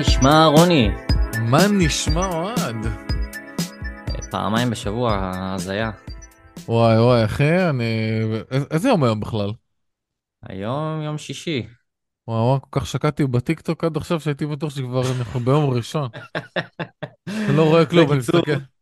נשמע רוני? מה נשמע אוהד? פעמיים בשבוע, הזיה. וואי וואי אחי, אני... איזה יום היום בכלל? היום יום שישי. וואי וואי, כל כך שקעתי בטיקטוק עד עכשיו שהייתי בטוח שכבר אנחנו ביום ראשון. אני לא רואה כלום, אני מסתכל.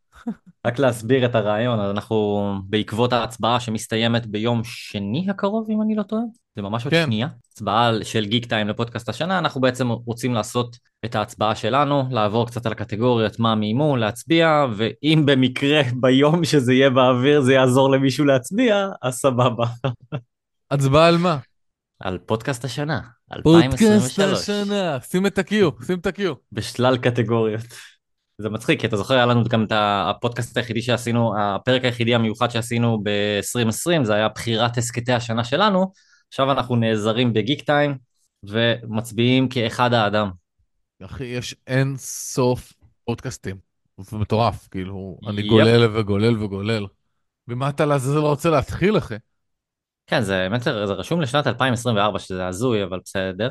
רק להסביר את הרעיון, אנחנו בעקבות ההצבעה שמסתיימת ביום שני הקרוב, אם אני לא טועה, זה ממש עוד כן. שנייה, הצבעה של גיק טיים לפודקאסט השנה, אנחנו בעצם רוצים לעשות את ההצבעה שלנו, לעבור קצת על הקטגוריות, מה מימון, להצביע, ואם במקרה ביום שזה יהיה באוויר זה יעזור למישהו להצביע, אז סבבה. הצבעה על מה? על פודקאסט השנה, פודקאסט 2023. השנה. שים את ה-Q, שים את ה-Q. בשלל קטגוריות. זה מצחיק, כי אתה זוכר, היה לנו גם את הפודקאסט היחידי שעשינו, הפרק היחידי המיוחד שעשינו ב-2020, זה היה בחירת הסכתי השנה שלנו, עכשיו אנחנו נעזרים בגיק טיים ומצביעים כאחד האדם. אחי, יש אין סוף פודקאסטים. זה מטורף, כאילו, אני יפ. גולל וגולל וגולל. ומה אתה לעזאזל רוצה להתחיל, אחי? כן, זה באמת, זה זה רשום לשנת 2024, שזה הזוי, אבל בסדר,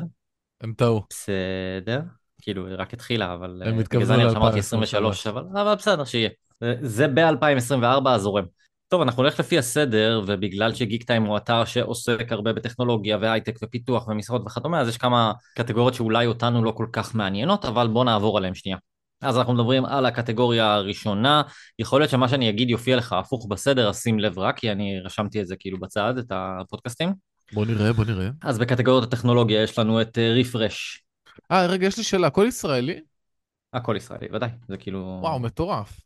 הם טעו. בסדר. כאילו, היא רק התחילה, אבל... הם אה, התכוונו בגלל זה אני אמרתי 2023. 23, אבל, אבל בסדר, שיהיה. זה- זה ב-2024 הזורם. טוב, אנחנו נלך לפי הסדר, ובגלל שגיק טיים הוא אתר שעוסק הרבה בטכנולוגיה והייטק ופיתוח ומשרות וכדומה, אז יש כמה קטגוריות שאולי אותנו לא כל כך מעניינות, אבל בואו נעבור עליהן שנייה. אז אנחנו מדברים על הקטגוריה הראשונה, יכול להיות שמה שאני אגיד יופיע לך הפוך בסדר, אז שים לב רק, כי אני רשמתי את זה כאילו בצד, את הפודקאסטים. בוא נראה, בוא נראה. אז בקטגוריות הטכנולוגיה יש לנו את רפרש, אה, רגע, יש לי שאלה, הכל ישראלי? הכל ישראלי, ודאי, זה כאילו... וואו, מטורף.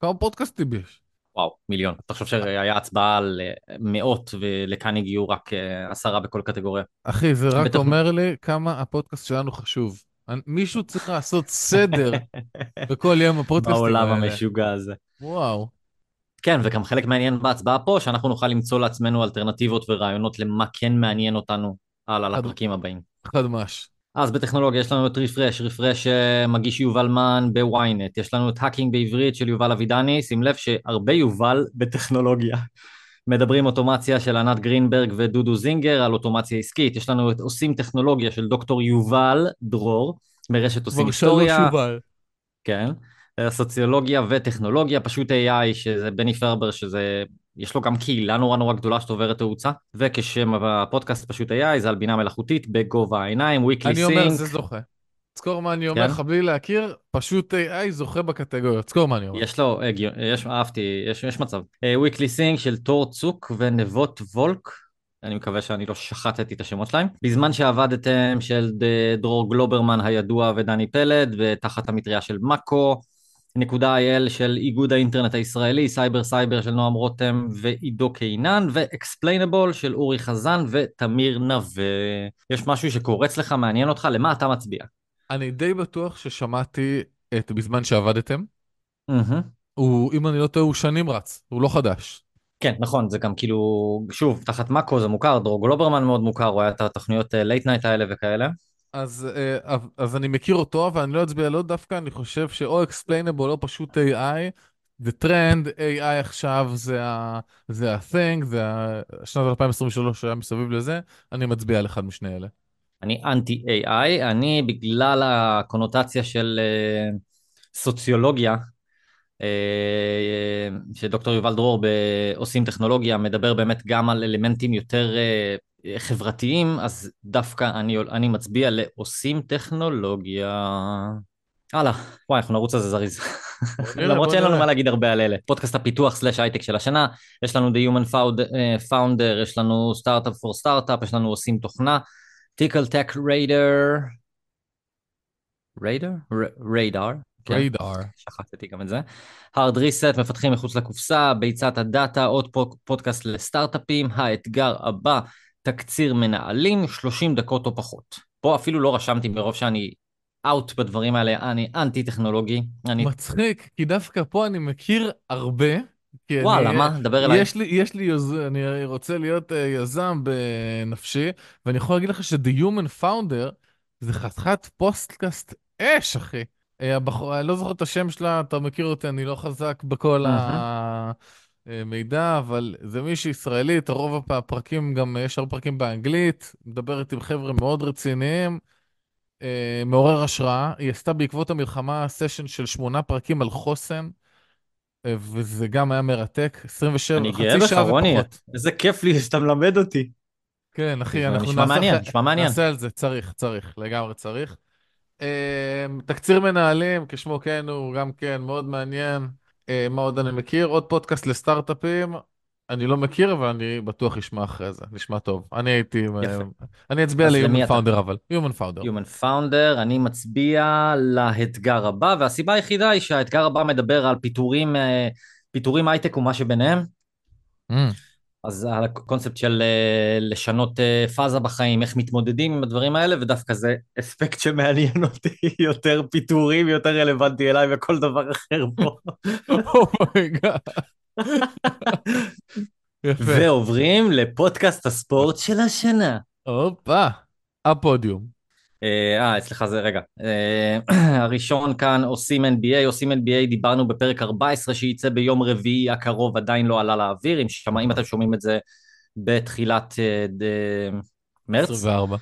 כמה פודקאסטים יש? וואו, מיליון. תחשוב שהיה הצבעה על אה, מאות ולכאן הגיעו רק אה, עשרה בכל קטגוריה. אחי, זה רק בטח- אומר לי כמה הפודקאסט שלנו חשוב. מישהו צריך לעשות סדר בכל יום הפודקאסטים בעולם האלה. המשוגע הזה. וואו. כן, וגם חלק מעניין בהצבעה פה, שאנחנו נוכל למצוא לעצמנו אלטרנטיבות ורעיונות למה כן מעניין אותנו הלאה חד- לפרקים הבאים. חדמש. אז בטכנולוגיה יש לנו את רפרש, רפרש אה, מגיש יובל מן ב-ynet, יש לנו את הacking בעברית של יובל אבידני, שים לב שהרבה יובל בטכנולוגיה. מדברים אוטומציה של ענת גרינברג ודודו זינגר על אוטומציה עסקית, יש לנו את עושים טכנולוגיה של דוקטור יובל דרור, ברשת עושים כבר שלוש היסטוריה, יובל. כן, אה, סוציולוגיה וטכנולוגיה, פשוט AI, שזה בני פרבר, שזה, יש לו גם קהילה נורא נורא גדולה שצוברת תאוצה, וכשם הפודקאסט פשוט AI, זה על בינה מלאכותית בגובה העיניים, weekly אני אומר, sync, זה זוכה. תזכור מה אני אומר כן? לך בלי להכיר, פשוט AI זוכה בקטגוריה. תזכור מה אני אומר. יש לו, הגיון, יש, אהבתי, יש, יש מצב. אה, weekly sync של תור צוק ונבות וולק, אני מקווה שאני לא שחטתי את השמות שלהם. בזמן שעבדתם של ד- דרור גלוברמן הידוע ודני פלד, ותחת המטריה של מאקו, IL של איגוד האינטרנט הישראלי, סייבר סייבר של נועם רותם ועידו קינן, ו-Explainable של אורי חזן ותמיר נווה. יש משהו שקורץ לך, מעניין אותך, למה אתה מצביע? אני די בטוח ששמעתי את בזמן שעבדתם. מהמם. הוא, אם אני לא טועה, הוא שנים רץ. הוא לא חדש. כן, נכון, זה גם כאילו, שוב, תחת מאקו זה מוכר, דרור גלוברמן מאוד מוכר, הוא היה את התוכניות late night האלה וכאלה. אז, אה, אז- אני מכיר אותו, אבל אני לא אצביע לו דווקא, אני חושב שאו explainable או פשוט AI, זה טרנד, AI עכשיו זה ה- זה ה-thing, זה ה- שנת 2023 שהיה מסביב לזה, אני מצביע על אחד משני אלה. אני אנטי AI, אני בגלל הקונוטציה של אה, סוציולוגיה, אה, שדוקטור יובל דרור בעושים טכנולוגיה מדבר באמת גם על אלמנטים יותר חברתיים, אז דווקא אני, אני מצביע לעושים טכנולוגיה. הלאה, וואי, אנחנו נרוץ על זה זריז. למרות שאין לנו. מה להגיד הרבה על אלה. פודקאסט הפיתוח slash הייטק של השנה, יש לנו The Human אה, Founder, יש לנו סטארט-אפ for סטארט-אפ, יש לנו עושים תוכנה, טיקל טק ריידר, ריידר? ריידר. ריידר. שכחתי גם את זה. hard reset, מפתחים מחוץ לקופסה, ביצת הדאטה, עוד פודקאסט לסטארט-אפים, האתגר הבא, תקציר מנהלים, 30 דקות או פחות. פה אפילו לא רשמתי מרוב שאני out בדברים האלה, אני אנטי טכנולוגי. אני... מצחיק, כי דווקא פה אני מכיר הרבה. וואלה, אני, מה? דבר אליי. יש לי, יש לי יוז... אני רוצה להיות uh, יזם בנפשי, ואני יכול להגיד לך ש-The Human Founder זה חתיכת פודקאסט אש, אחי. אה, הבחור, אני לא זוכר את השם שלה, אתה מכיר אותי, אני לא חזק בכל המידע, אבל זה מישהי ישראלית, הרוב הפרקים גם, יש הרבה פרקים באנגלית, מדברת עם חבר'ה מאוד רציניים. אה, מעורר השראה. היא עשתה בעקבות המלחמה סשן של שמונה פרקים על חוסן, אה, וזה גם היה מרתק. 27, אני גאה חצי בך, שעה רוני. ופחות. איזה כיף לי שאתה מלמד אותי. כן, אחי, אנחנו נשמע נעשה מעניין, נשמע מעניין. נעשה על זה, צריך, צריך, לגמרי צריך. אה, תקציר מנהלים, כשמו כן הוא, גם כן, מאוד מעניין. אה, מה עוד אני מכיר? עוד פודקאסט לסטארט-אפים. אני לא מכיר, אבל אני בטוח אשמע אחרי זה, נשמע טוב. אני הייתי... אה, יפה. אני אצביע ל-Human אתה? Founder אבל. Human Founder. Human Founder, אני מצביע לאתגר הבא, והסיבה היחידה היא שהאתגר הבא מדבר על פיטורים, אה, פיטורים הייטק ומה שביניהם. Mm. אז הקונספט של אה, לשנות אה, פאזה בחיים, איך מתמודדים עם הדברים האלה, ודווקא זה אספקט שמעניין אותי, יותר פיטורים, יותר רלוונטי אליי וכל דבר אחר פה. Oh my God. ועוברים לפודקאסט הספורט של השנה. הופה, הפודיום. אה, אה, אצלך זה רגע. אה, הראשון כאן עושים NBA, עושים NBA, דיברנו בפרק 14 שייצא ביום רביעי הקרוב, עדיין לא עלה לאוויר, אם, שמע, אם אתם שומעים את זה בתחילת אה, ד- מרץ, 24.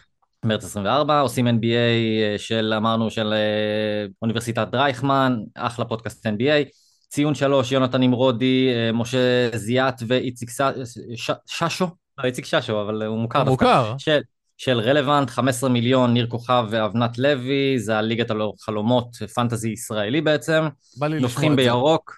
מרץ 24, עושים NBA אה, של, אמרנו, של אה, אוניברסיטת דרייכמן, אחלה פודקאסט NBA. ציון שלוש, יונתן נמרודי, אה, משה זיאת ואיציק ש- ש- ששו, לא, איציק ששו, אבל הוא מוכר הוא דווקא. מוכר. של, של רלוונט, 15 מיליון, ניר כוכב ואבנת לוי, זה הליגת החלומות, פנטזי ישראלי בעצם. בא לי לשמוע את זה. בירוק,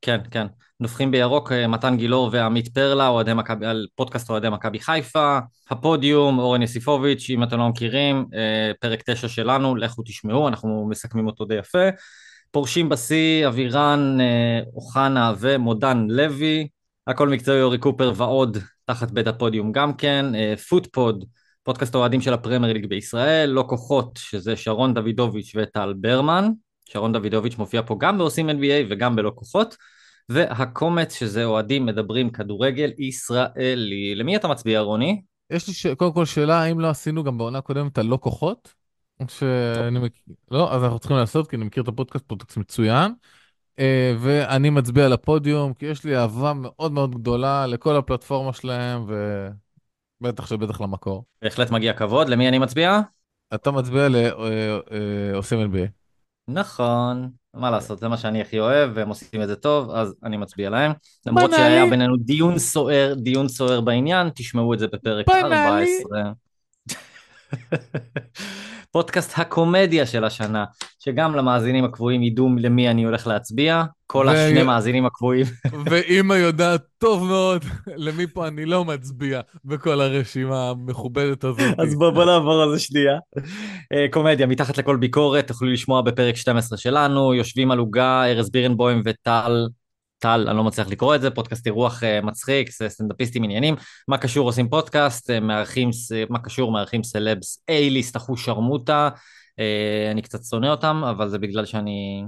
כן, כן. נובחים בירוק, אה, מתן גילאור ועמית פרלה, אוהדי מכבי, על פודקאסט אוהדי מכבי חיפה. הפודיום, אורן יסיפוביץ', אם אתם לא מכירים, אה, פרק 9 שלנו, לכו תשמעו, אנחנו מסכמים אותו די יפה. פורשים בשיא, אבירן אה, אוחנה ומודן לוי. הכל מקצועי, אורי קופר ועוד תחת בית הפודיום גם כן. פוטפוד, פודקאסט האוהדים של הפרמייר ליג בישראל. לא כוחות, שזה שרון דוידוביץ' וטל ברמן. שרון דוידוביץ' מופיע פה גם בעושים NBA וגם בלא כוחות. והקומץ, שזה אוהדים מדברים כדורגל ישראלי. למי אתה מצביע, רוני? יש לי ש... קודם כל שאלה, האם לא עשינו גם בעונה הקודמת על לא כוחות? שאני מכיר... לא, אז אנחנו צריכים לעשות, כי אני מכיר את הפודקאסט, פודקאסט מצוין. אה, ואני מצביע לפודיום, כי יש לי אהבה מאוד מאוד גדולה לכל הפלטפורמה שלהם, ובטח שבטח למקור. בהחלט מגיע כבוד. למי אני מצביע? אתה מצביע לעושים NBA. נכון, מה לעשות, זה מה שאני הכי אוהב, והם עושים את זה טוב, אז אני מצביע להם. למרות. שהיה בינינו דיון סוער, דיון סוער בעניין, תשמעו את זה בפרק בנאלי. 14. פודקאסט הקומדיה של השנה, שגם למאזינים הקבועים ידעו למי אני הולך להצביע, כל ו- השני מאזינים הקבועים. ואימא יודעת טוב מאוד למי פה אני לא מצביע בכל הרשימה המכובדת הזאת. אז בוא, בוא נעבור על זה שנייה. אה, קומדיה, מתחת לכל ביקורת, תוכלו לשמוע בפרק 12 שלנו, יושבים על עוגה, ארז בירנבוים וטל, טל, אני לא מצליח לקרוא את זה, פודקאסט אירוח אה, מצחיק, סטנדאפיסטים עניינים. מה קשור עושים פודקאסט, אה, מארחים, מה קשור מארחים סלבס A-ליסט, אחו שרמוטה, אה, אני קצת שונא אותם, אבל זה בגלל שאני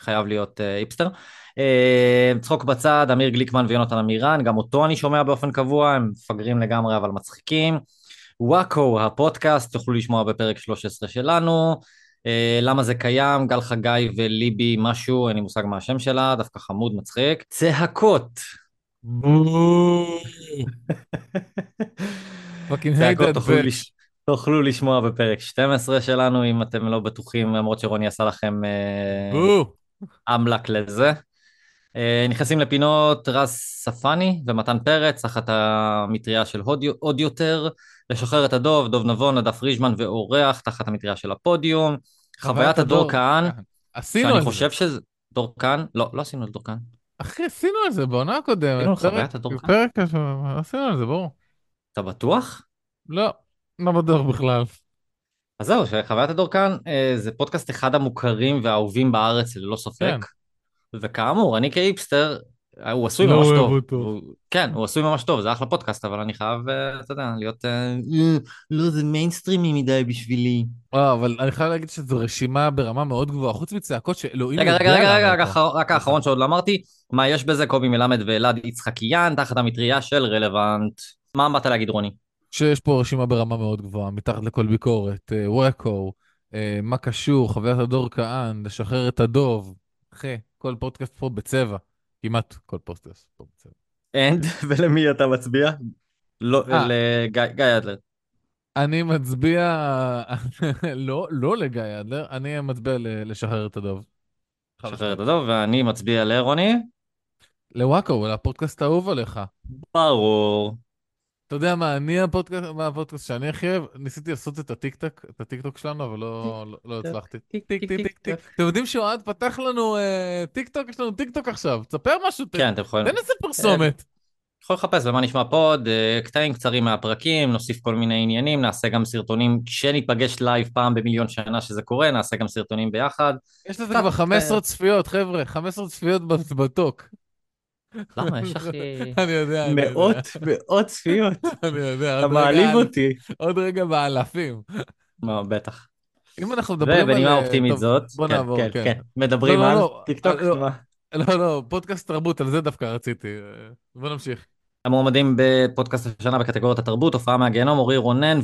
חייב להיות היפסטר. אה, צחוק בצד, אמיר גליקמן ויונתן עמירן, גם אותו אני שומע באופן קבוע, הם מפגרים לגמרי אבל מצחיקים. וואקו, הפודקאסט, תוכלו לשמוע בפרק 13 שלנו. אה, למה זה קיים, גל חגי וליבי משהו, אין לי מושג מה השם שלה, דווקא חמוד, מצחיק. צעקות הייטד תוכלו, לש... תוכלו לשמוע בפרק 12 שלנו, אם אתם לא בטוחים, למרות שרוני עשה לכם אה. אמלק לזה. אה, נכנסים לפינות רז ספני ומתן פרץ, תחת המטריה של עוד יותר, לשחרר את הדוב, דוב נבון, נדב פרישמן ואורח, תחת המטריה של הפודיום. חוויית הדור כהן, עשינו שאני. חושב שזה... דור כהן? לא, לא עשינו על דור כהן. אחי, עשינו על זה בעונה הקודמת. עשינו פרק- חוויית הדור כהן? עשינו על זה, ברור. אתה בטוח? לא, לא בטוח בכלל. אז זהו, שחוויית הדור כאן אה, זה פודקאסט אחד המוכרים והאהובים בארץ ללא ספק. כן. וכאמור, אני כהיפסטר, הוא עשוי לא ממש טוב. כן, הוא עשוי ממש טוב, זה אחלה פודקאסט, אבל אני חייב, אה, אתה יודע, להיות... אה, אה, לא, זה מיינסטרימי מדי בשבילי. אה, אבל אני חייב להגיד שזו רשימה ברמה מאוד גבוהה, חוץ מצעקות שאלוהים רגע, רגע, רגע, רגע. רק האח- רק האחרון שעוד לא אמרתי, מה יש בזה? קובי מלמד ואלעד יצחקיאן, תחת המטריה של רלוונט. מה באת להגיד, רוני? שיש פה רשימה ברמה מאוד גבוהה, מתחת לכל ביקורת, אה, וואקו, אה, מה קשור, חוויית הדור כהן, לשחרר את הדוב. אחי, כל פודקאסט פה בצבע. כמעט כל פודקאסט פה בצבע. and, ולמי אתה מצביע? לא, אה. לגיא גיא אדלר. אני מצביע, לא, לא לגיא אדלר, אני מצביע לשחרר את הדוב. חד שחרר את. הדוב, ואני מצביע לרוני. לוואקו, לפודקאסט האהוב עליך. ברור. אתה יודע מה, אני הפודקאסט, מה הפודקאסט שאני הכי אוהב, ניסיתי לעשות את הטיקטוק, את הטיקטוק שלנו, אבל לא, לא, לא הצלחתי. טיק, טיק טיק טיק טיק. אתם יודעים שאוהד פתח לנו אה, טיק טוק, יש לנו טיק טוק עכשיו, תספר משהו, כן, אתם יכולים... תן איזה פרסומת. יכול לחפש במה נשמע פוד, אה, קטעים קצרים מהפרקים, נוסיף כל מיני עניינים, נעשה גם סרטונים, כשניפגש לייב פעם במיליון שנה שזה קורה, נעשה גם סרטונים ביחד. יש לזה כבר 15 אה, צפיות, חבר'ה, 15 צפיות ב- בטוק. למה? יש אחי... אני יודע, אני יודע. מאות, מאות צפיות. אני יודע, אתה עוד רגע מעליב על- אותי. עוד רגע באלפים. מה, בטח. אם אנחנו מדברים על... ובנימה אה, אופטימית זאת, בוא כן, נעבור, כן, כן. כן. מדברים לא, לא, על לא, טיק טוק? לא. מה? לא, לא, פודקאסט תרבות, על זה דווקא רציתי. אה, בוא נמשיך. המועמדים בפודקאסט השנה בקטגוריית התרבות, הופעה מהגיהנום, אורי רונן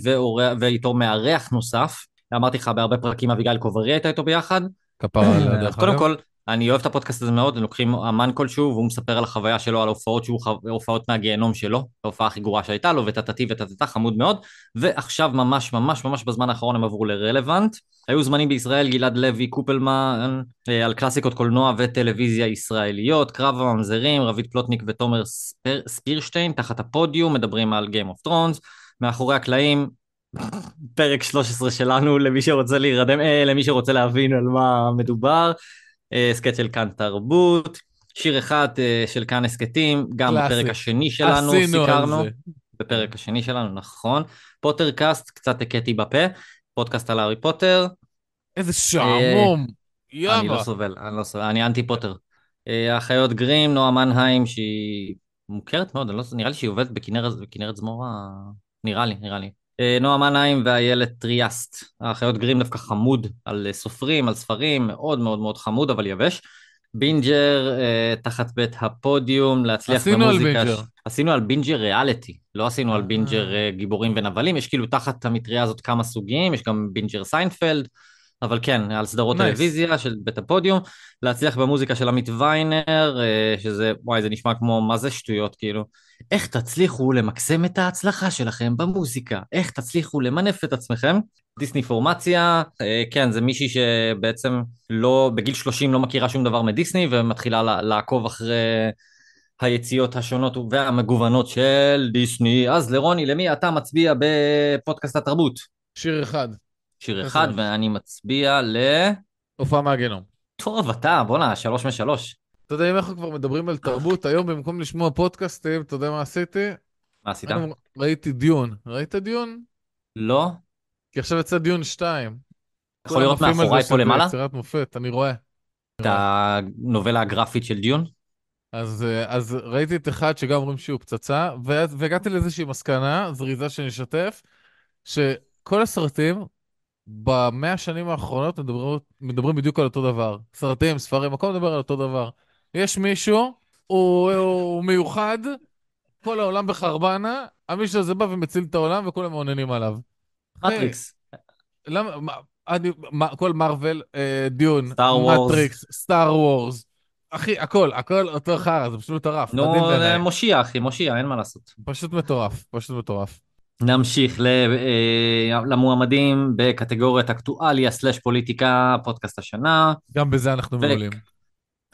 ואיתו מארח נוסף. אמרתי לך בהרבה פרקים אביגיל קוברי הייתה איתו ביחד. כפרה עליה, דרך קודם. כל, אני אוהב את הפודקאסט הזה מאוד, הם לוקחים אמן כלשהו והוא מספר על החוויה שלו, על ההופעות שהוא, הופעות מהגיהנום שלו, ההופעה הכי גרועה שהייתה לו, וטטטי וטטטה, חמוד מאוד. ועכשיו ממש ממש ממש בזמן האחרון הם עברו לרלוונט. היו זמנים בישראל, גלעד לוי, קופלמן, אה, על קלאסיקות קולנוע וטלוויזיה ישראליות, קרב הממזרים, רביד פלוטניק ותומר ספיר, ספירשטיין, תחת הפודיום, מדברים על Game of Thrones. מאחורי הקלעים, פרק 13 שלנו, למי שרוצה להירדם, אה, למי שרוצה להבין על מה מדובר. אה, הסכת של כאן תרבות, שיר אחד אה, של כאן הסכתים, גם קלאסי. בפרק השני שלנו עשינו על סיקרנו, זה. בפרק השני שלנו, נכון. פוטרקאסט, קצת הכיתי בפה, פודקאסט על הארי פוטר, איזה שעמום. אני לא יאללה. סובל, אני לא סובל, אני אנטי פוטר. אה, האחיות גרים, נועה מנהיים, שהיא מוכרת מאוד, לא, נראה לי שהיא עובדת בכנרת, בכנרת זמורה, נראה לי, נראה לי. אה, נועה מנהיים ואיילת טריאסט. האחיות גרים דווקא חמוד על אה, סופרים, על ספרים, מאוד מאוד מאוד חמוד, אבל יבש. בינג'ר, אה, תחת בית הפודיום, להצליח עשינו על במוזיקה. בינג'ר. ש- עשינו על בינג'ר ריאליטי, לא עשינו על אה. בינג'ר אה, גיבורים ונבלים, יש כאילו תחת המטריה הזאת כמה סוגים, יש גם בינג'ר סיינפלד, אבל כן, על סדרות Nice. טלוויזיה של בית הפודיום, להצליח במוזיקה של עמית ויינר, אה, שזה, וואי, זה נשמע כמו, מה זה שטויות, כאילו. איך תצליחו למקסם את ההצלחה שלכם במוזיקה? איך תצליחו למנף את עצמכם? דיסני פורמציה, אה, כן, זה מישהי שבעצם לא, בגיל 30 לא מכירה שום דבר מדיסני, ומתחילה לה- לעקוב אחרי היציאות השונות והמגוונות של דיסני. אז לרוני, למי אתה מצביע בפודקאסט התרבות? שיר אחד. שיר אחד. ואני מצביע ל... הופעה מהגיהנום. טוב, אתה, בואנה, שלוש משלוש. אתה יודע, אם אנחנו כבר מדברים על תרבות, היום במקום לשמוע פודקאסטים, אתה יודע מה עשיתי? מה עשית? ראיתי דיון. ראית דיון? לא? כי עכשיו יצא דיון 2. יכול לראות מאחוריי פה למעלה? יצירת מופת, אני רואה. את הנובלה הגרפית של דיון? אז, אז ראיתי את אחד שגם אומרים שהוא פצצה, והגעתי לאיזושהי מסקנה, זריזה שנשתף, שכל הסרטים במאה השנים האחרונות מדברים, מדברים בדיוק על אותו דבר. סרטים, ספרים, הכל מדבר על אותו דבר. יש מישהו, הוא, הוא מיוחד, כל העולם בחרבנה, המישהו הזה בא ומציל את העולם וכולם מעוננים עליו. מטריקס. למה, מה, אני, מה, כל מארוול, אה, דיון, Star Wars. מטריקס, סטאר וורס, אחי, הכל, הכל אותו חרא, זה פשוט מטורף, נו, מושיע, אחי, מושיע, אין מה לעשות. פשוט מטורף, פשוט מטורף. נמשיך אה, למועמדים בקטגוריית אקטואליה סלש פוליטיקה, פודקאסט השנה. גם בזה אנחנו מעולים.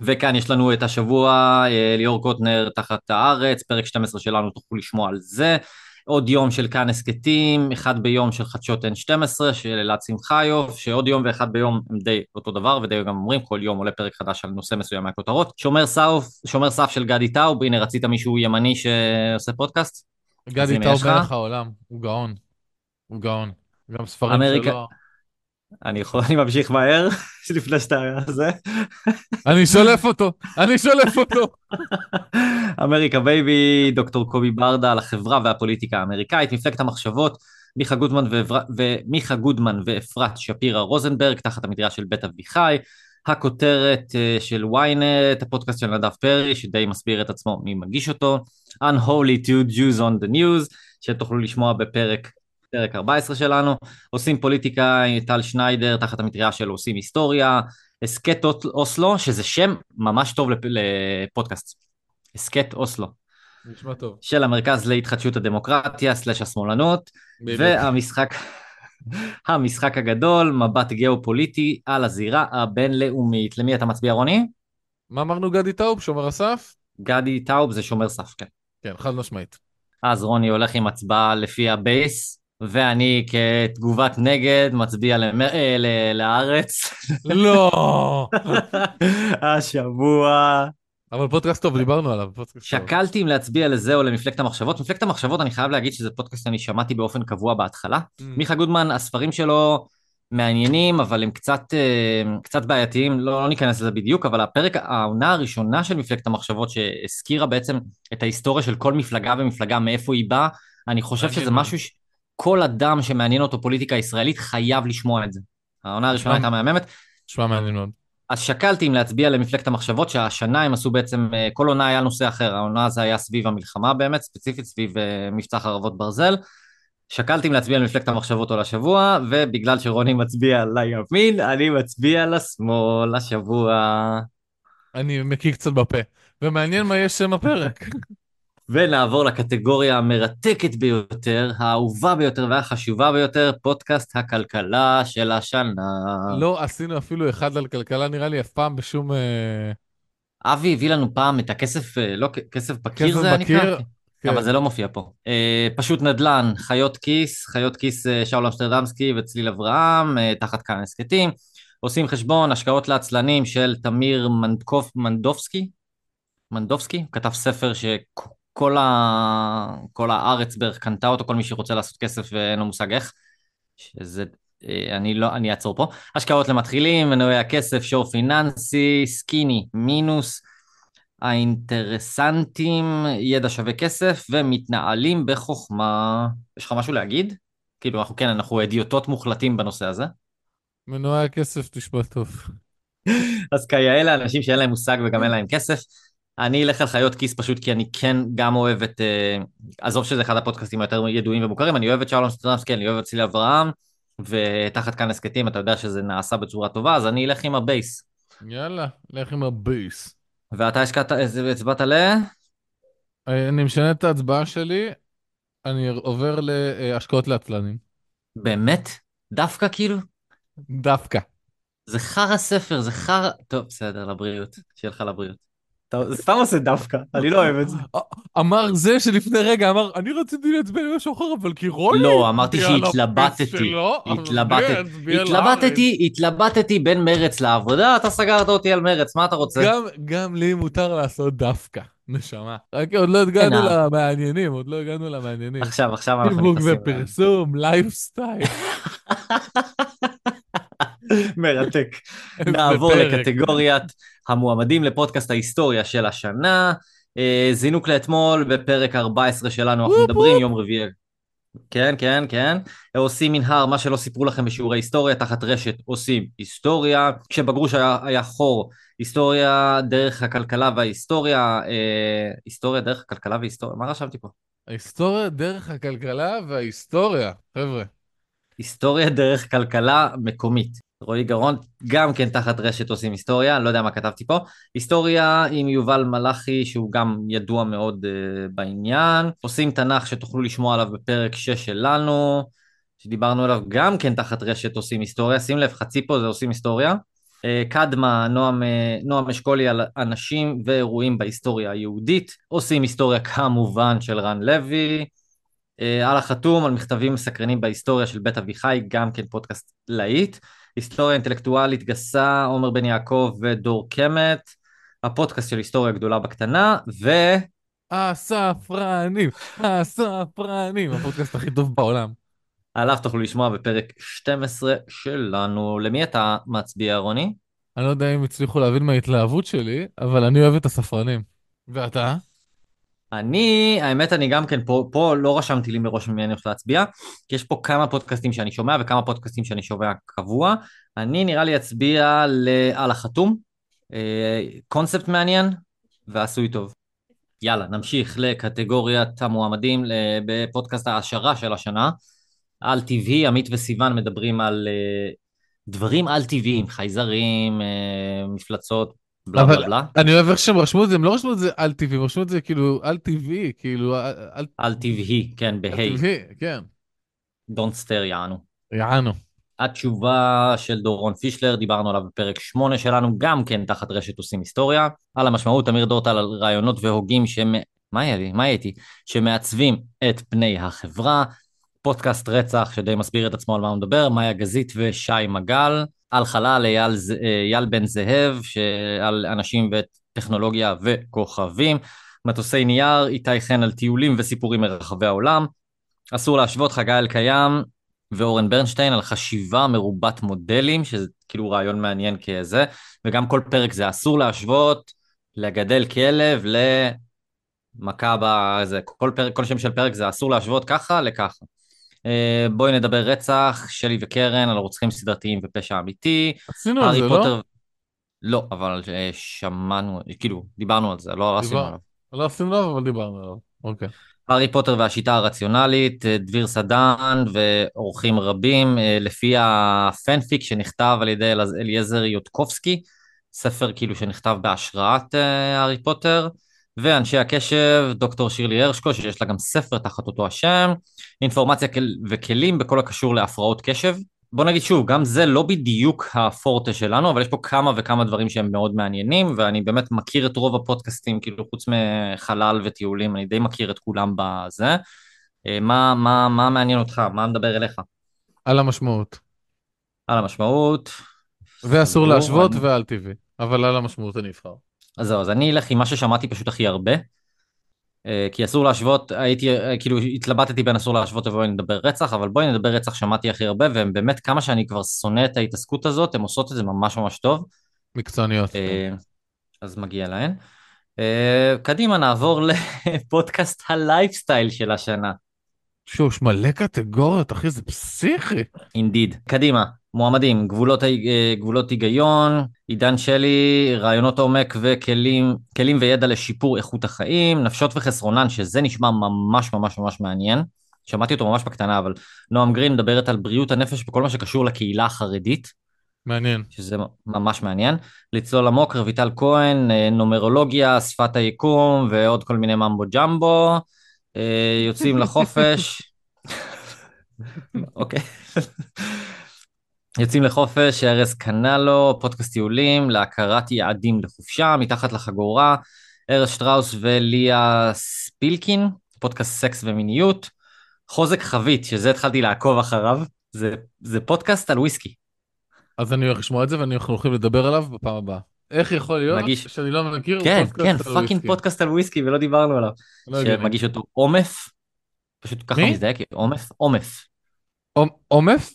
וכאן יש לנו את השבוע, אה, ליאור קוטנר תחת הארץ, פרק 12 שלנו, תוכלו לשמוע על זה. עוד יום של כאן הסכתים, אחד ביום של חדשות N12 של אלעד שמחיוף, שעוד יום ואחד ביום הם די אותו דבר, ודי גם אומרים, כל יום עולה פרק חדש על נושא מסוים מהכותרות. שומר סף, שומר סף של גדי טאוב, הנה רצית מישהו ימני שעושה פודקאסט? גדי טאוב? מלך העולם, הוא גאון. הוא גאון. גם ספרים אמריקה- שלו. אני יכול, אני ממשיך מהר, לפני שאתה... זה. אני שולף אותו, אני שולף אותו. אמריקה בייבי, דוקטור קובי ברדה על החברה והפוליטיקה האמריקאית, מפלגת המחשבות, מיכה גודמן, ואבר... ומיכה גודמן ואפרת שפירא רוזנברג, תחת המטריה של בית אביחי, הכותרת אה, של ynet, הפודקאסט של נדב פרי, שדי מסביר את עצמו מי מגיש אותו, Unholy to Jews on the News, שתוכלו לשמוע בפרק פרק 14 שלנו, עושים פוליטיקה, טל שניידר, תחת המטריה של עושים היסטוריה, הסכת אוסלו, שזה שם ממש טוב לפ... לפודקאסט. הסכת אוסלו. נשמע טוב. של המרכז להתחדשות הדמוקרטיה סלש השמאלנות. והמשחק המשחק הגדול, מבט גיאופוליטי על הזירה הבינלאומית. למי אתה מצביע רוני? מה אמרנו גדי טאוב, שומר הסף? גדי טאוב זה שומר סף, כן. כן, חד משמעית. אז רוני הולך עם הצבעה לפי הבייס, ואני כתגובת נגד מצביע למ... אה, ל... לארץ. לא! השבוע. אבל פודקאסט טוב, דיברנו עליו. פודקאסט טוב. שקלתי אם להצביע לזה או למפלגת המחשבות. מפלגת המחשבות, אני חייב להגיד שזה פודקאסט שאני שמעתי באופן קבוע בהתחלה. Mm. מיכה גודמן, הספרים שלו מעניינים, אבל הם קצת, אה, קצת בעייתיים, לא, לא ניכנס לזה בדיוק, אבל הפרק, העונה הראשונה של מפלגת המחשבות, שהזכירה בעצם את ההיסטוריה של כל מפלגה ומפלגה, מאיפה היא באה, אני חושב שזה. משהו שכל אדם שמעניין אותו פוליטיקה ישראלית חייב לשמוע את זה. העונה הראשונה הייתה מהממת, נשמע מעניין מאוד. אז שקלתי אם להצביע למפלגת המחשבות, שהשנה הם עשו בעצם, אה, כל עונה היה נושא אחר, העונה הזו היה סביב המלחמה באמת, ספציפית סביב אה, מבצע חרבות ברזל. שקלתי אם להצביע למפלגת המחשבות או לשבוע, ובגלל שרוני מצביע לימין, אני מצביע לשמאל השבוע. אני מקיא קצת בפה. ומעניין מה יש שם הפרק. ונעבור לקטגוריה המרתקת ביותר, האהובה ביותר והחשובה ביותר, פודקאסט הכלכלה של השנה. לא עשינו אפילו אחד על כלכלה, נראה לי, אף פעם בשום... אה, אבי הביא לנו פעם את הכסף, אה, לא, כסף בקיר כסף זה בקיר, נקרא? כן. אבל זה לא מופיע פה. אה, פשוט נדל"ן, חיות כיס, חיות כיס אה, שאול אמסטרדמסקי וצליל אברהם, אה, תחת כאן הסכתים. עושים חשבון, השקעות לעצלנים של תמיר מנדקוף, מנדובסקי, מנדובסקי, כתב ספר שכל ה... כל הארץ בערך קנתה אותו, כל מי שרוצה לעשות כסף ואין לו מושג איך. שזה, אה, אני לא, אני אעצור פה. השקעות למתחילים, מנועי הכסף, שור פיננסי, סקיני, מינוס. האינטרסנטים, ידע שווה כסף, ומתנהלים בחוכמה. יש לך משהו להגיד? כאילו, אנחנו כן, אנחנו אידיוטים מוחלטים בנושא הזה. מנועי הכסף נשמע טוב. אז כיאה לאנשים שאין להם מושג וגם אין להם כסף. אני אלך על חיות כיס פשוט כי אני כן גם אוהב את, אה, עזוב שזה אחד הפודקאסטים היותר ידועים ומוכרים, אני אוהב את שאול אמסטרדמסקי, אני אוהב את צילי אברהם, ותחת כאן הסכתים אתה יודע שזה נעשה בצורה טובה, אז אני אלך עם הבייס. יאללה, לך עם הבייס. ואתה השקעת, הצבעת ל... אה, אני משנה את ההצבעה שלי, אני עובר להשקעות לעצלנים. באמת? דווקא כאילו? דווקא. זה חרא ספר, זה חרא... טוב, בסדר, לבריאות. שיהיה לך לבריאות. אתה סתם עושה דווקא, אני לא אוהב את זה. אמר זה שלפני רגע אמר, אני רציתי להצביע למשהו אחר, אבל כי רוני... לא, אמרתי שהתלבטתי. התלבטתי. התלבטתי, התלבטתי בין מרץ לעבודה, אתה סגרת אותי על מרץ, מה אתה רוצה? גם, גם לי מותר לעשות דווקא, נשמה. רק עוד לא הגענו אין, למעניינים, עוד לא הגענו למעניינים. עכשיו, עכשיו אנחנו שיווק נכנסים. ופרסום, לייפסטייל. מרתק. נעבור. לקטגוריית המועמדים לפודקאסט ההיסטוריה של השנה. אה, זינוק לאתמול בפרק 14 שלנו, אנחנו מדברים יום רביעי. כן, כן, כן. עושים מנהר, מה שלא סיפרו לכם בשיעורי היסטוריה, תחת רשת עושים היסטוריה. כשבגרוש היה, היה חור, היסטוריה דרך הכלכלה וההיסטוריה, אה, היסטוריה דרך הכלכלה וההיסטוריה, מה רשמתי פה? ההיסטוריה דרך הכלכלה וההיסטוריה, חבר'ה. היסטוריה דרך כלכלה מקומית. רועי גרון, גם כן תחת רשת עושים היסטוריה, אני לא יודע מה כתבתי פה. היסטוריה עם יובל מלאכי, שהוא גם ידוע מאוד uh, בעניין. עושים תנ"ך שתוכלו לשמוע עליו בפרק 6 שלנו, שדיברנו עליו גם כן תחת רשת עושים היסטוריה. שים לב, חצי פה זה עושים היסטוריה. Uh, קדמה, נועם, uh, נועם אשכולי על אנשים ואירועים בהיסטוריה היהודית. עושים היסטוריה כמובן של רן לוי. אה, על החתום על מכתבים מסקרנים בהיסטוריה של בית אביחי, גם כן פודקאסט להיט. היסטוריה אינטלקטואלית גסה, עומר בן יעקב ודור קמת. הפודקאסט של היסטוריה גדולה בקטנה, ו... הספרנים, הספרנים, הפודקאסט הכי טוב בעולם. עליו תוכלו לשמוע בפרק 12 שלנו. למי אתה מצביע, רוני? אני לא יודע אם הצליחו להבין מההתלהבות שלי, אבל אני אוהב את הספרנים. ואתה? אני, האמת, אני גם כן, פה, פה לא רשמתי לי מראש ממי אני הולך להצביע, כי יש פה כמה פודקאסטים שאני שומע וכמה פודקאסטים שאני שומע קבוע. אני נראה לי אצביע על החתום, קונספט מעניין ועשוי טוב. יאללה, נמשיך לקטגוריית המועמדים בפודקאסט ההעשרה של השנה. על טבעי, עמית וסיון מדברים על אה, דברים על טבעיים, חייזרים, אה, מפלצות בלה בלה בלה. אני אוהב איך שהם רשמו את זה, הם לא רשמו את זה על טבעי, הם רשמו את זה כאילו על טבעי, כאילו על על טבעי, כן, על בהיי. טבעי, כן. Don't stare יענו. יענו. התשובה של דורון פישלר, דיברנו עליו בפרק 8 שלנו, גם כן תחת רשת עושים היסטוריה. על המשמעות, אמיר דורטל על רעיונות והוגים שמ... מה היה לי? מה הייתי? שמעצבים את פני החברה. פודקאסט רצח שדי מסביר את עצמו על מה הוא מדבר, מאיה גזית ושי מגל. על חלל אייל, ז- אייל בן זאב, על אנשים וטכנולוגיה וכוכבים. מטוסי נייר, איתי חן על טיולים וסיפורים מרחבי העולם. אסור להשוות, חגי אלקיים ואורן ברנשטיין על חשיבה מרובת מודלים, שזה כאילו רעיון מעניין כזה, וגם כל פרק זה אסור להשוות לגדל כלב למכה בזה, כל, כל שם של פרק זה אסור להשוות ככה לככה. אה, בואי נדבר רצח, שלי וקרן על רוצחים סדרתיים ופשע אמיתי. עשינו את זה, לא? פוטר... לא, אבל אה, שמענו, כאילו, דיברנו על זה, לא עשינו דיבר- עליו. לא עשינו עליו, אבל דיברנו עליו. אוקיי. הארי פוטר והשיטה הרציונלית, אה, דביר סדן ואורחים רבים, לפי הפנפיק שנכתב על ידי אליעזר יודקובסקי, ספר כאילו שנכתב בהשראת הארי פוטר, ואנשי הקשב, דוקטור שירלי הרשקו, שיש לה גם ספר תחת אותו השם, אינפורמציה כל- וכלים בכל הקשור להפרעות קשב. בוא נגיד שוב, גם זה לא בדיוק הפורטה שלנו, אבל יש פה כמה וכמה דברים שהם מאוד מעניינים, ואני באמת מכיר את רוב הפודקאסטים, כאילו חוץ מחלל וטיולים, אני די מכיר את כולם בזה. אה, מה, מה, מה מעניין אותך? מה מדבר אליך? על המשמעות. על המשמעות. ואסור סגור, להשוות אני- ועל טבעי. אבל על המשמעות אני אבחר. אז זהו, אז אני אלך עם מה ששמעתי פשוט הכי הרבה. אה, כי אסור להשוות, הייתי, אה, כאילו התלבטתי בין אסור להשוות ובואי נדבר רצח, אבל בואי נדבר רצח שמעתי הכי הרבה, והם באמת כמה שאני כבר שונא את ההתעסקות הזאת, הן עושות את זה ממש ממש טוב. מקצועניות. אה, אז מגיע להן. קדימה, נעבור לפודקאסט הלייפסטייל של השנה. שוש, מלא קטגוריות, אחי, זה פסיכי. אינדיד. קדימה, מועמדים, גבולות, אה, גבולות היגיון, עידן שלי, רעיונות עומק וכלים כלים וידע לשיפור איכות החיים, נפשות וחסרונן, שזה נשמע ממש ממש ממש מעניין. שמעתי אותו ממש בקטנה, אבל נועם גרין מדברת על בריאות הנפש בכל מה שקשור לקהילה החרדית. מעניין. שזה ממש מעניין. לצלול עמוק, רויטל כהן, אה, נומרולוגיה, שפת היקום ועוד כל מיני ממבו ג'מבו. אה, יוצאים לחופש. אוקיי. יוצאים לחופש, ארז קנלו, פודקאסט טיולים, להכרת יעדים לחופשה, מתחת לחגורה, ארז שטראוס וליה ספילקין, פודקאסט סקס ומיניות. חוזק חבית, שזה התחלתי לעקוב אחריו, זה, זה פודקאסט על וויסקי. אז אני הולך לשמוע את זה ואנחנו הולכים לדבר עליו בפעם הבאה. איך יכול להיות מגיש- שאני לא מכיר כן, פודקאסט כן, על fucking וויסקי? פודקאסט על וויסקי ולא דיברנו עליו. לא. שמגיש אותו עומף, פשוט ככה מי? מזדהה, עומף, עומף. עומ- עומף?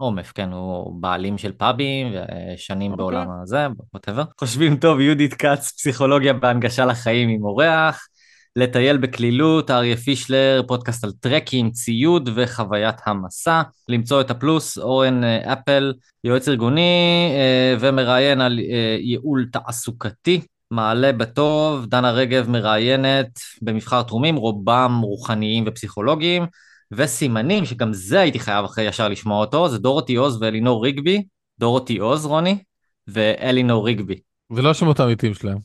עומף, כן, הוא בעלים של פאבים ושנים אוקיי. בעולם הזה, whatever. חושבים טוב, יהודית כץ, פסיכולוגיה בהנגשה לחיים עם אורח. לטייל בקלילות, אריה פישלר, פודקאסט על טרקים, ציוד וחוויית המסע. למצוא את הפלוס, אורן אה, אפל, יועץ ארגוני אה, ומראיין על אה, ייעול תעסוקתי. מעלה בטוב, דנה רגב מראיינת במבחר תחומים, רובם רוחניים ופסיכולוגיים. וסימנים, שגם זה הייתי חייב אחרי ישר לשמוע אותו, זה דורותי עוז ואלינור ריגבי, דורותי עוז, רוני, ואלינור ריגבי. ולא השמות האמיתיים שלהם.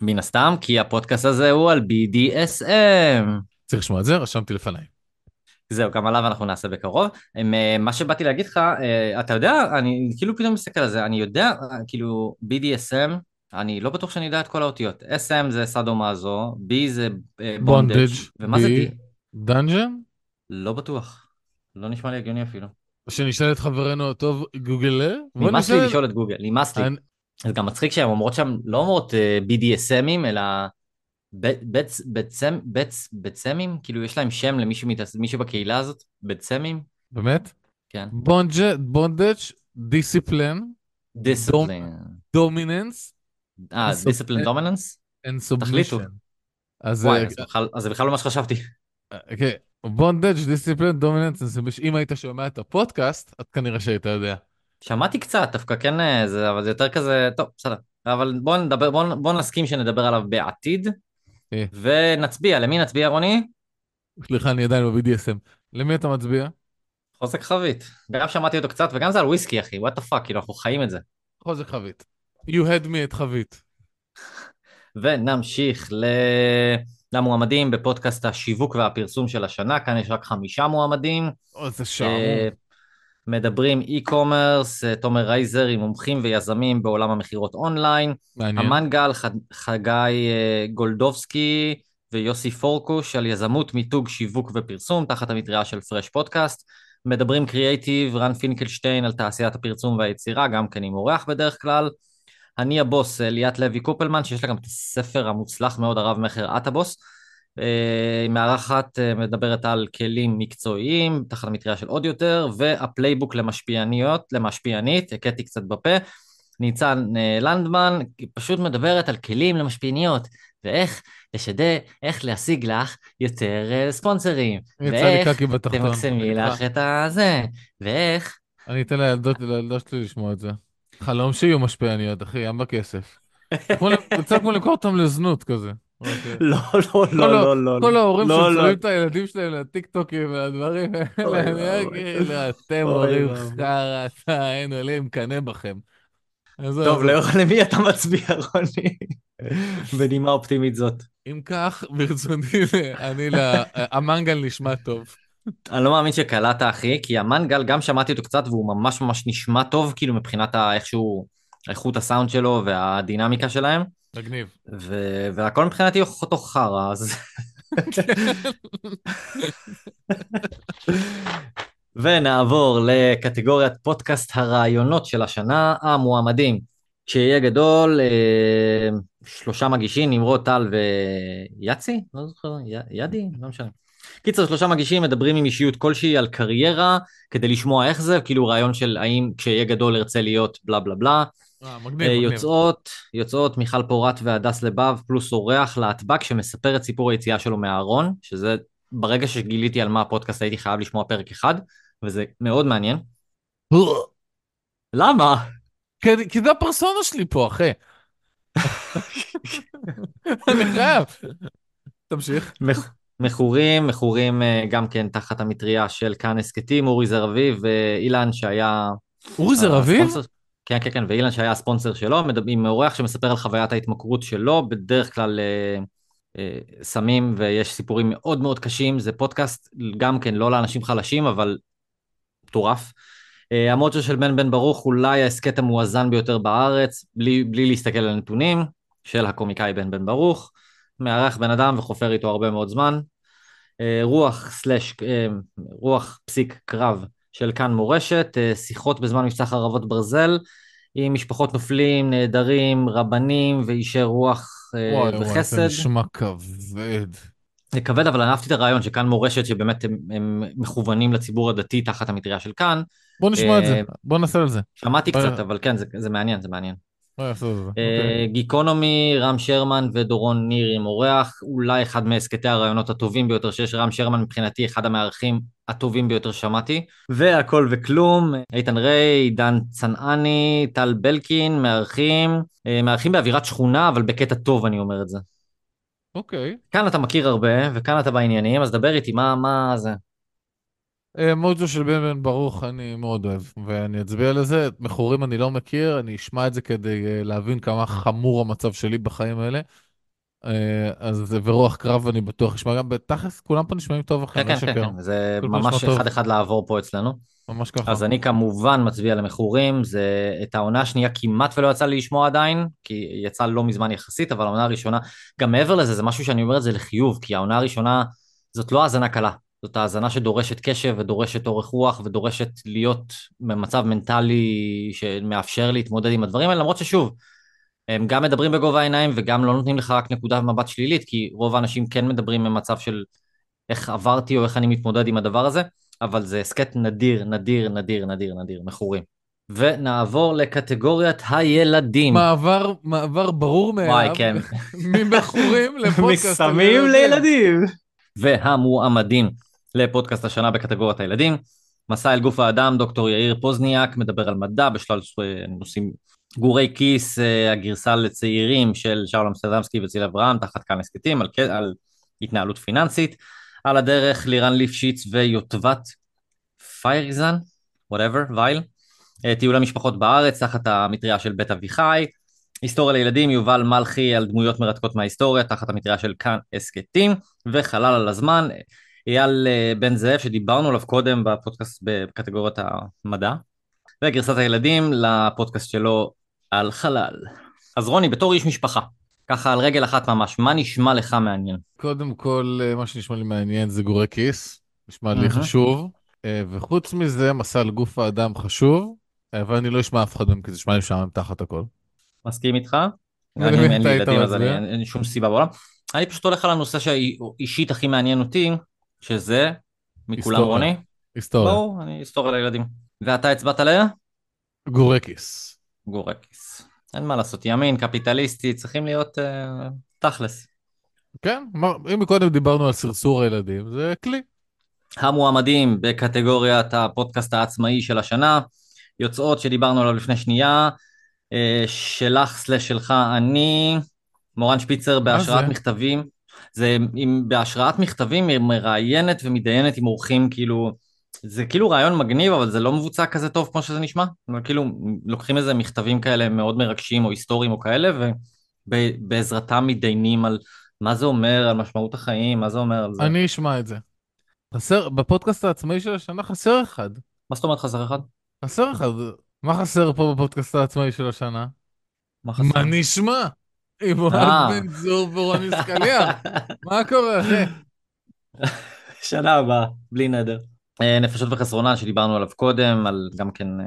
מן הסתם, כי הפודקאסט הזה הוא על BDSM. צריך לשמוע את זה, רשמתי לפניי. זהו, גם עליו אנחנו נעשה בקרוב. אה, מה שבאתי להגיד לך, אה, אתה יודע, אני כאילו פתאום מסתכל על זה, אני יודע, אה, כאילו, BDSM, אני לא בטוח שאני יודע את כל האותיות. SM זה סאדו-מאזו, B זה bondage, Bondage, ומה זה B? D? dungeon? לא בטוח. לא נשמע לי הגיוני אפילו. שנשאל את חברנו הטוב גוגל? בוא נמאס לי לשאול את גוגל, נמאס לי. זה גם מצחיק שהן אומרות שם, לא אומרות אה, BDSMים, אלא בצמים, כאילו יש להם שם למישהו בקהילה הזאת, בצמים, באמת? כן. בונדג', דיסציפלן, דיסציפלין. דומיננס אה, דיסציפלין דומיננס? and תחליטו. submission. אז וואי, אה, אז זה בכלל- אז זה בכלל לא מה שחשבתי. אוקיי, בונדג', דיסציפלן, דומיננס, אם היית שומע את הפודקאסט, אז כנראה שהיית יודע. שמעתי קצת, דווקא כן, אה, זה, אבל זה יותר כזה, טוב, בסדר. אבל בואו נדבר, בואו בוא נסכים שנדבר עליו בעתיד, אה. ונצביע. למי נצביע, רוני? סליחה, אני עדיין ב-BDSM. למי אתה מצביע? חוזק חבית. גם שמעתי אותו קצת, וגם זה על וויסקי, אחי, what the fuck, כאילו, אנחנו חיים את זה. חוזק חבית. You had me at חבית. ונמשיך ל... למועמדים בפודקאסט השיווק והפרסום של השנה, כאן יש רק חמישה מועמדים. איזה. אה, מדברים e-commerce, אה, תומר רייזר עם מומחים ויזמים בעולם המכירות אונליין, מעניין. המנגל, ח- חגי אה, גולדובסקי ויוסי פורקוש על יזמות, מיתוג, שיווק ופרסום, תחת המטריה של פרש פודקאסט. מדברים קריאייטיב, רן פינקלשטיין על תעשיית הפרסום והיצירה, גם כן עם אורח בדרך כלל. אני הבוס, אה, ליאת לוי קופלמן, שיש לה גם את הספר המוצלח מאוד, הרב מכר את הבוס. אה, היא מארחת, אה, מדברת על כלים מקצועיים, תחת המטריה של עוד יותר, וה playbook למשפיעניות, למשפיענית, הקאתי קצת בפה. ניצן לנדמן, היא פשוט מדברת על כלים למשפיעניות, ואיך לשדר, איך להשיג לך יותר ספונסרים, ואיך. תמקסמי לך את הזה, ואיך... אני אתן לילדות, לילדה שלי לשמוע את זה. חלום שיהיו משפיעניות, אחי, ים בכסף. קצת כמו למכור אותם לזנות כזה. אוקיי. לא, לא, לא, ה- לא, לא. כל ההורים לא, לא. ששמים את הילדים שלהם לטיקטוקים והדברים האלה, ואבוי. אני אגיד לו, אתם הורים. חרא, היינו עולים, מקנא בכם. טוב. לא- למי אתה מצביע, רוני? בנימה אופטימית זאת. אם כך, ברצוני, אני, המנגל נשמע טוב. אני לא מאמין שקלעת, אחי, כי המנגל, גם שמעתי אותו קצת, והוא ממש ממש נשמע טוב, כאילו מבחינת איכשהו, איכות הסאונד שלו והדינמיקה שלהם, מגניב. ו- והכל מבחינתי אותו חרא, אז... ונעבור לקטגוריית פודקאסט הרעיונות של השנה, המועמדים. כשיהיה גדול, אה, שלושה מגישים, נמרוד טל ויאצי? לא זוכר, י- ידי? לא משנה. קיצר, שלושה מגישים מדברים עם אישיות כלשהי על קריירה, כדי לשמוע איך זה, כאילו רעיון של האם כשיהיה גדול ארצה להיות בלה בלה בלה. אה, מגניב, מגניב. יוצאות, יוצאות מיכל פורת והדס לבב, פלוס אורח להטב"ק שמספר את סיפור היציאה שלו מהארון, שזה ברגע שגיליתי על מה הפודקאסט הייתי חייב לשמוע פרק אחד, וזה מאוד מעניין. למה? כי כי זה הפרסונה שלי פה, אחי. אני חייב. תמשיך. מכ- מכורים, מכורים אה, גם כן תחת המטריה של כאן הסכתים, אורי זר אביב ואילן שהיה... אורי זה רביב? הספונסר- כן, כן, כן, ואילן שהיה הספונסר שלו, עם אורח שמספר על חוויית ההתמכרות שלו, בדרך כלל אה, אה, סמים ויש סיפורים מאוד מאוד קשים, זה פודקאסט גם כן לא לאנשים חלשים, אבל מטורף. אה, המוטו של בן בן ברוך אולי ההסכת המואזן ביותר בארץ, בלי, בלי להסתכל על הנתונים, של הקומיקאי בן בן ברוך, מארח בן אדם וחופר איתו הרבה מאוד זמן. אה, רוח סלאש, אה, רוח פסיק קרב של כאן מורשת, אה, שיחות בזמן מבצע חרבות ברזל, עם משפחות נופלים, נעדרים, רבנים ואישי רוח וואי וואי, זה וחסד. נשמע כבד. זה כבד, אבל אהבתי את הרעיון שכאן מורשת, שבאמת הם, הם מכוונים לציבור הדתי תחת המטריה של כאן. בוא נשמע את זה, בוא נעשה על זה. שמעתי. קצת, אבל כן, זה, זה מעניין, זה מעניין. את זה. אוקיי. אה, גיקונומי, רם שרמן ודורון ניר עם אורח, אולי אחד מהסכתי הרעיונות הטובים ביותר שיש, רם שרמן מבחינתי אחד המארחים הטובים ביותר שמעתי. והכל וכלום, איתן ריי, עידן צנעני, טל בלקין, מארחים, אה, מארחים באווירת שכונה, אבל בקטע טוב אני אומר את זה. אוקיי. כאן אתה מכיר הרבה, וכאן אתה בעניינים, אז דבר איתי, מה, מה זה? אה, מוג'ו של בן בן ברוך אני מאוד אוהב, ואני אצביע לזה. את מכורים אני לא מכיר, אני אשמע את זה כדי אה, להבין כמה חמור המצב שלי בחיים האלה. אה, אז ורוח קרב אני בטוח אשמע גם, בתכלס כולם פה נשמעים טוב אחי, כן, לא כן, כן. כן, זה ממש. אחד אחד לעבור פה אצלנו. ממש ככה. אז אני כמובן מצביע למכורים, זה את העונה השנייה כמעט ולא יצא לי לשמוע עדיין, כי יצאה לא מזמן יחסית, אבל העונה הראשונה, גם מעבר לזה, זה משהו שאני אומר את זה לחיוב, כי העונה הראשונה זאת לא האזנה קלה, זאת האזנה שדורשת קשב ודורשת אורך רוח ודורשת להיות במצב מנטלי שמאפשר להתמודד עם הדברים האלה, למרות ששוב, הם גם מדברים בגובה העיניים וגם לא נותנים לך רק נקודת מבט שלילית, כי רוב האנשים כן מדברים במצב של איך עברתי או איך אני מתמודד עם הדבר הזה, אבל זה הסכת נדיר, נדיר, נדיר, נדיר, נדיר, מכורים. ונעבור לקטגוריית הילדים. מעבר, מעבר ברור מאליו. וואי, כן. ממכורים לפודקאסט. מסמים לילדים. והמועמדים לפודקאסט השנה בקטגוריית הילדים. מסע אל גוף האדם, דוקטור יאיר פוזניאק, מדבר על מדע בשלל נושאים גורי כיס, אה, הגרסה לצעירים של שאול אמסטרדמסקי וצילי אברהם, תחת כאן הסכתים, על, על התנהלות פיננסית. על הדרך לירן ליפשיץ ויוטבת פייריזן, whatever, וייל. אה, טיול המשפחות בארץ, תחת המטריה של בית אביחי. היסטוריה לילדים, יובל מלכי על דמויות מרתקות מההיסטוריה, תחת המטריה של כאן הסכתים, וחלל על הזמן, אייל אה, בן זאב, שדיברנו עליו קודם בפודקאסט בקטגוריית המדע, וגרסת הילדים לפודקאסט שלו על חלל. אז רוני, בתור איש משפחה, ככה על רגל אחת ממש, מה נשמע לך מעניין? קודם כל, אה, מה שנשמע לי מעניין זה גורי כיס, נשמע לי. חשוב, אה, וחוץ מזה, מסע על גוף האדם חשוב, אבל אני לא אשמע אף אחד מהם, כי זה נשמע לי משעמם תחת הכל. מסכים איתך? אני מבין, אין אתה לי היית ילדים אז אין שום סיבה בעולם. אני פשוט הולך על הנושא שהאישית הכי מעניין אותי, שזה, מכולם היסטוריה. רוני? היסטוריה. ברור, אני היסטוריה לילדים. ואתה הצבעת לאה? גורי כיס. גורקיס. אין מה לעשות, ימין, קפיטליסטי, צריכים להיות אה, תכלס. כן, אם מקודם דיברנו על סרסור הילדים, זה כלי. המועמדים בקטגוריית הפודקאסט העצמאי של השנה, יוצאות שדיברנו עליו לפני שנייה, אה, שלך סלש שלך אני, מורן שפיצר בהשראת? מכתבים, זה עם, בהשראת מכתבים היא מראיינת ומתדיינת עם אורחים כאילו, זה כאילו רעיון מגניב אבל זה לא מבוצע כזה טוב כמו שזה נשמע, כאילו לוקחים איזה מכתבים כאלה מאוד מרגשים או היסטוריים או כאלה ובעזרתם מתדיינים על מה זה אומר, על משמעות החיים, מה זה אומר על זה. אני אשמע את זה. חסר, בפודקאסט העצמאי של השנה חסר אחד. מה זאת אומרת חסר אחד? חסר אחד. מה חסר פה בפודקאסט העצמאי של השנה? מה חסר? מה נשמע? עם אוהד אה. בן צור ורוני סקליאר. מה קורה, אחי? שנה הבאה, בלי נדר. אה, נפשות וחסרונן שדיברנו עליו קודם, על גם כן אה,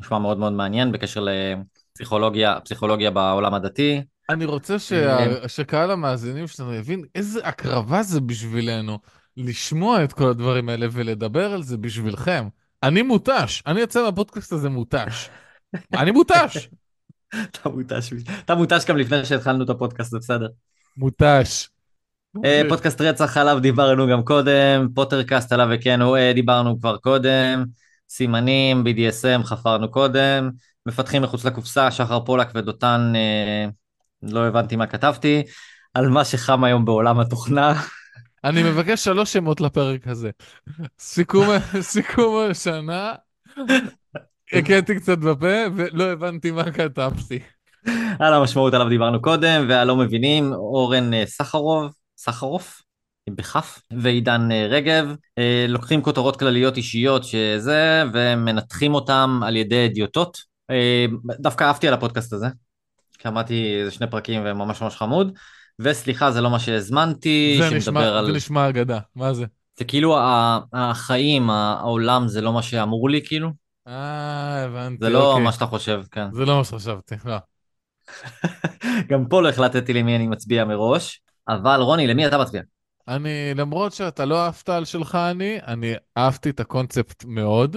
נשמע מאוד מאוד מעניין בקשר לפסיכולוגיה, פסיכולוגיה בעולם הדתי. אני רוצה אה. שה... שקהל המאזינים שלנו יבין איזה הקרבה זה בשבילנו לשמוע את כל הדברים האלה ולדבר על זה בשבילכם. אני מותש, אני יוצא מהפודקאסט הזה מותש. אני מותש. אתה מותש, אתה מותש גם לפני שהתחלנו את הפודקאסט, זה בסדר. מותש. אה, פודקאסט רצח עליו דיברנו גם קודם, פוטרקאסט עליו וכן, אה, דיברנו כבר קודם, סימנים, BDSM חפרנו קודם, מפתחים מחוץ לקופסה, שחר פולק ודותן, אה, לא הבנתי מה כתבתי, על מה שחם היום בעולם התוכנה. אני מבקש שלוש שמות לפרק הזה. סיכום השנה, הכיתי קצת בפה ולא הבנתי מה כתבתי. על המשמעות עליו דיברנו קודם, והלא מבינים, אורן אה, סחרוב, סחרוף, בכף, ועידן אה, רגב, אה, לוקחים כותרות כלליות אישיות שזה, ומנתחים אותם על ידי אדיוטות. דווקא אהבתי על הפודקאסט הזה, כי אמרתי, זה שני פרקים וממש ממש חמוד, וסליחה, זה לא מה שהזמנתי, זה נשמע, על... זה נשמע אגדה, מה זה? זה כאילו החיים, העולם, זה לא מה שאמרו לי, כאילו. אה, הבנתי, זה לא אוקיי. מה שאתה חושב, כן. זה לא מה שחשבתי, לא. גם פה לא החלטתי למי אני מצביע מראש, אבל רוני, למי אתה מצביע? אני, למרות שאתה לא אהבת על שלך אני, אני אהבתי את הקונספט מאוד.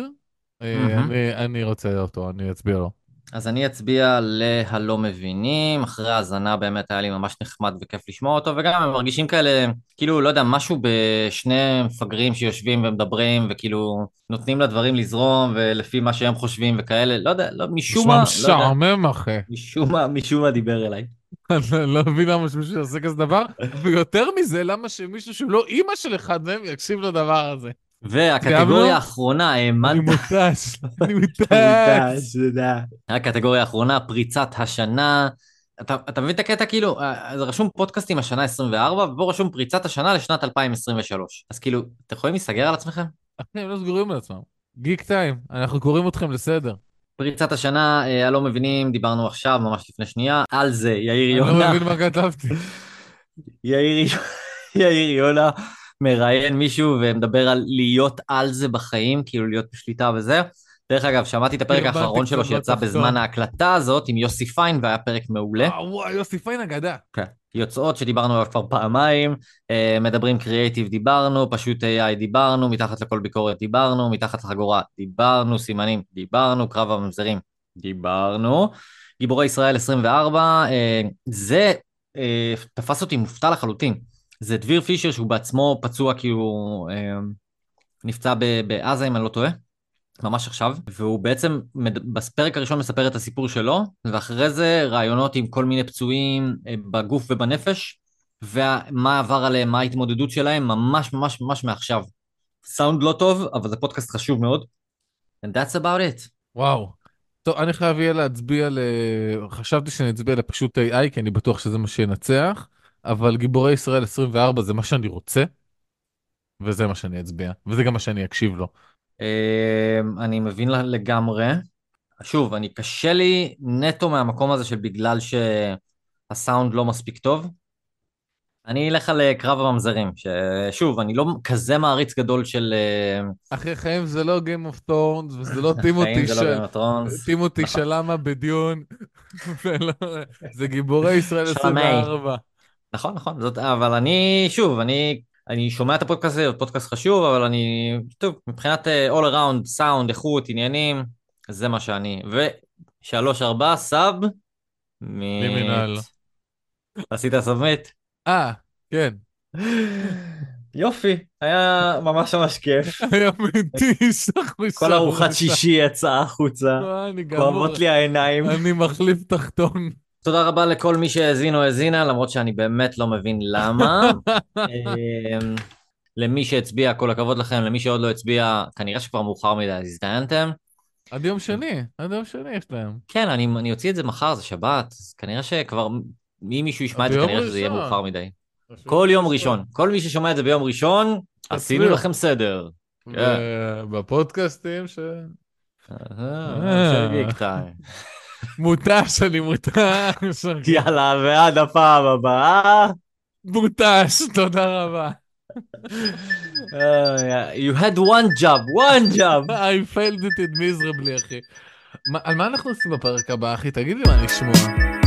מהמם. אני, אני רוצה אותו, אני אצביע לו. אז אני אצביע ל"הלא מבינים", אחרי האזנה באמת היה לי ממש נחמד וכיף לשמוע אותו, וגם הם מרגישים כאלה, כאילו, לא יודע, משהו בשני מפגרים שיושבים ומדברים, וכאילו נותנים לדברים לזרום, ולפי מה שהם חושבים וכאלה, לא יודע, לא, משום מה, לא יודע, משעמם, אחי. משום מה, משום מה דיבר אליי. אני לא מבין למה שמישהו יעשה כזה דבר, ויותר מזה, למה שמישהו שהוא לא אימא של אחד מהם יקשיב לדבר הזה. והקטגוריה סיימנו? האחרונה, אני האמנת מותש, אני מותש. הקטגוריה האחרונה, פריצת השנה. אתה, אתה מבין את הקטע כאילו, אה, זה רשום פודקאסטים השנה 24, ובו רשום פריצת השנה לשנת 2023. אז כאילו, אתם יכולים להיסגר על עצמכם? אחי, הם לא סגורים על עצמם. גיק טיים, אנחנו קוראים אתכם לסדר. פריצת השנה, אה, הלא מבינים, דיברנו עכשיו, ממש לפני שנייה. על זה, יאיר אני לא יונה. מבין מה כתבתי. יאיר יונה מראיין מישהו ומדבר על להיות על זה בחיים, כאילו להיות בשליטה וזה. דרך אגב, שמעתי את הפרק הרבנתי האחרון שלו שיצא. בזמן ההקלטה הזאת עם יוסי פיין, והיה פרק מעולה. וואו, וואו, יוסי פיין אגדה. כן. יוצאות שדיברנו עליו כבר פעמיים, אה, מדברים קריאייטיב דיברנו, פשוט AI דיברנו, מתחת לכל ביקורת דיברנו, מתחת לחגורה דיברנו, סימנים דיברנו, קרב הממזרים דיברנו, גיבורי ישראל 24, אה, זה אה, תפס אותי מופתע לחלוטין. זה דביר פישר שהוא בעצמו פצוע הוא אה, נפצע בעזה אם אני לא טועה. ממש עכשיו, והוא בעצם מד- בפרק הראשון מספר את הסיפור שלו, ואחרי זה ראיונות עם כל מיני פצועים אה, בגוף ובנפש, ומה עבר עליהם, מה ההתמודדות שלהם, ממש ממש ממש מעכשיו. סאונד לא טוב, אבל זה פודקאסט חשוב מאוד. And that's about it. וואו. טוב, אני חייב יהיה להצביע ל... חשבתי שאני אצביע לפשוט AI, כי אני בטוח שזה מה שינצח, אבל גיבורי ישראל 24 זה מה שאני רוצה, וזה מה שאני אצביע, וזה גם מה שאני אקשיב לו. אמ, אני מבין לגמרי. שוב, אני קשה לי נטו מהמקום הזה של בגלל שהסאונד לא מספיק טוב. אני אלך על אה, קרב הממזרים, ששוב, אני לא כזה מעריץ גדול של... אה, אחי חיים זה לא Game of Thrones, וזה לא טימותי חיים זה לא של... Game of Thrones. טימותי נכון. שלמה בדיון, ולא- זה גיבורי ישראל שלמי. 24. נכון, נכון, זאת, אבל אני, שוב, אני, אני שומע את הפודקאסט הזה, פודקאסט חשוב, אבל אני, טוב, מבחינת אה, all around, סאונד, איכות, עניינים, זה מה שאני. ושלוש ארבע, סאב, מ... לימינל. עשית סאבמיט? אה, כן. יופי, היה ממש ממש כיף. היה מתיש. כל ארוחת שישי יצאה החוצה, גמור. כואבות לי העיניים. אני מחליף תחתון. תודה רבה לכל מי שהאזין או האזינה, למרות שאני באמת לא מבין למה. אמ, למי שהצביע, כל הכבוד לכם, למי שעוד לא הצביע, כנראה שכבר מאוחר מדי, אז הזדיינתם. עד יום שני, עד יום שני יש להם. כן, אני, אני אוציא את זה מחר, זה שבת, אז כנראה שכבר, אם מישהו ישמע את זה, כנראה שזה יהיה ראשון. מאוחר מדי. כל יום ראשון, כל מי ששומע את זה ביום ראשון, עשינו. לכם סדר. בפודקאסטים ש... אה, של גיק טיים. מותש, אני מותש. יאללה, ועד הפעם הבאה. מותש, תודה רבה. אה, you had one job, one job. I failed it in miserably, אחי. על מה אנחנו עושים בפרק הבא, אחי? תגיד לי מה לשמוע.